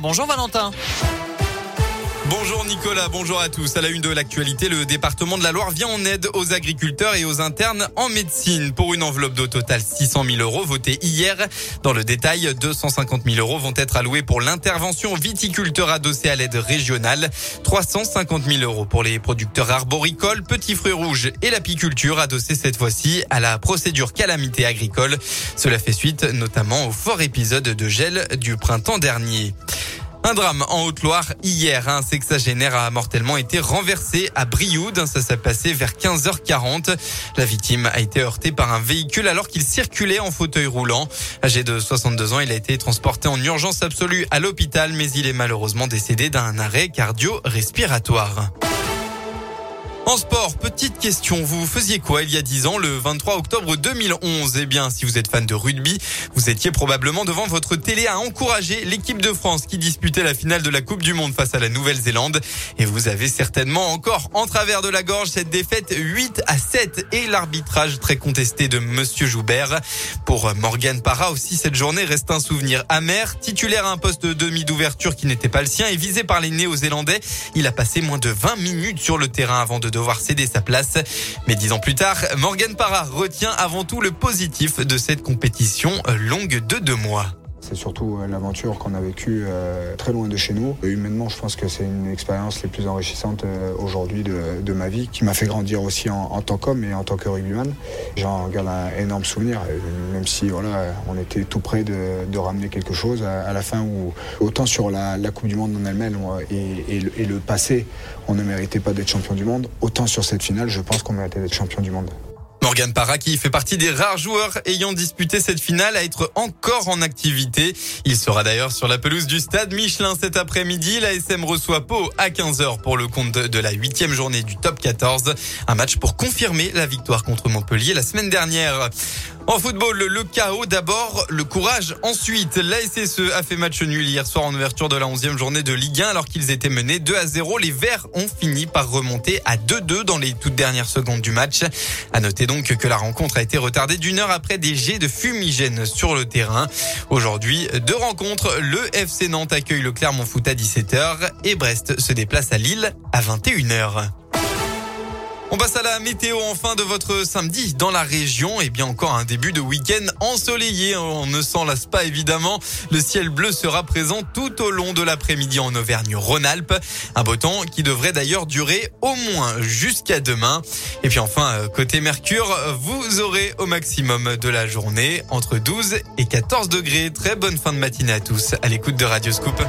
Bonjour Valentin. Bonjour Nicolas, bonjour à tous. À la une de l'actualité, le département de la Loire vient en aide aux agriculteurs et aux internes en médecine pour une enveloppe d'au total 600 000 euros votée hier. Dans le détail, 250 000 euros vont être alloués pour l'intervention viticulteur adossée à l'aide régionale, 350 000 euros pour les producteurs arboricoles, petits fruits rouges et l'apiculture adossée cette fois-ci à la procédure calamité agricole. Cela fait suite notamment au fort épisode de gel du printemps dernier. Un drame en Haute-Loire hier. Un sexagénaire a mortellement été renversé à Brioude. Ça s'est passé vers 15h40. La victime a été heurtée par un véhicule alors qu'il circulait en fauteuil roulant. Âgé de 62 ans, il a été transporté en urgence absolue à l'hôpital, mais il est malheureusement décédé d'un arrêt cardio-respiratoire. En sport, petite question. Vous faisiez quoi il y a 10 ans, le 23 octobre 2011 Eh bien, si vous êtes fan de rugby, vous étiez probablement devant votre télé à encourager l'équipe de France qui disputait la finale de la Coupe du Monde face à la Nouvelle-Zélande. Et vous avez certainement encore en travers de la gorge cette défaite 8 à 7 et l'arbitrage très contesté de Monsieur Joubert. Pour Morgan Parra aussi, cette journée reste un souvenir amer. Titulaire à un poste de demi d'ouverture qui n'était pas le sien et visé par les Néo-Zélandais, il a passé moins de 20 minutes sur le terrain avant de devoir céder sa place. Mais dix ans plus tard, Morgan Parra retient avant tout le positif de cette compétition longue de deux mois. C'est surtout euh, l'aventure qu'on a vécue euh, très loin de chez nous. humainement, je pense que c'est une expérience les plus enrichissantes euh, aujourd'hui de, ma vie, qui m'a fait grandir aussi en, tant qu'homme et en tant que rugbyman. J'en garde un énorme souvenir, même si voilà, on était tout près de, ramener quelque chose à, la fin, où autant sur la, Coupe du Monde en elle-même et, et, le passé, on ne méritait pas d'être champion du monde, autant sur cette finale, je pense qu'on méritait d'être champion du monde. Morgan qui fait partie des rares joueurs ayant disputé cette finale à être encore en activité. Il sera d'ailleurs sur la pelouse du stade Michelin cet après-midi. La SM reçoit Pau à 15h pour le compte de la huitième journée du top 14. Un match pour confirmer la victoire contre Montpellier la semaine dernière. En football, le chaos d'abord, le courage ensuite. La SSE a fait match nul hier soir en ouverture de la 11e journée de Ligue 1 alors qu'ils étaient menés 2 à 0. Les Verts ont fini par remonter à 2-2 dans les toutes dernières secondes du match. À noter donc que la rencontre a été retardée d'une heure après des jets de fumigène sur le terrain. Aujourd'hui, deux rencontres. Le FC Nantes accueille le Clermont Foot à 17h et Brest se déplace à Lille à 21h. On passe à la météo en fin de votre samedi dans la région. Et bien encore un début de week-end ensoleillé. On ne s'en lasse pas évidemment. Le ciel bleu sera présent tout au long de l'après-midi en Auvergne-Rhône-Alpes. Un beau temps qui devrait d'ailleurs durer au moins jusqu'à demain. Et puis enfin, euh, côté Mercure, vous aurez au maximum de la journée entre 12 et 14 degrés. Très bonne fin de matinée à tous à l'écoute de Radio Scoop.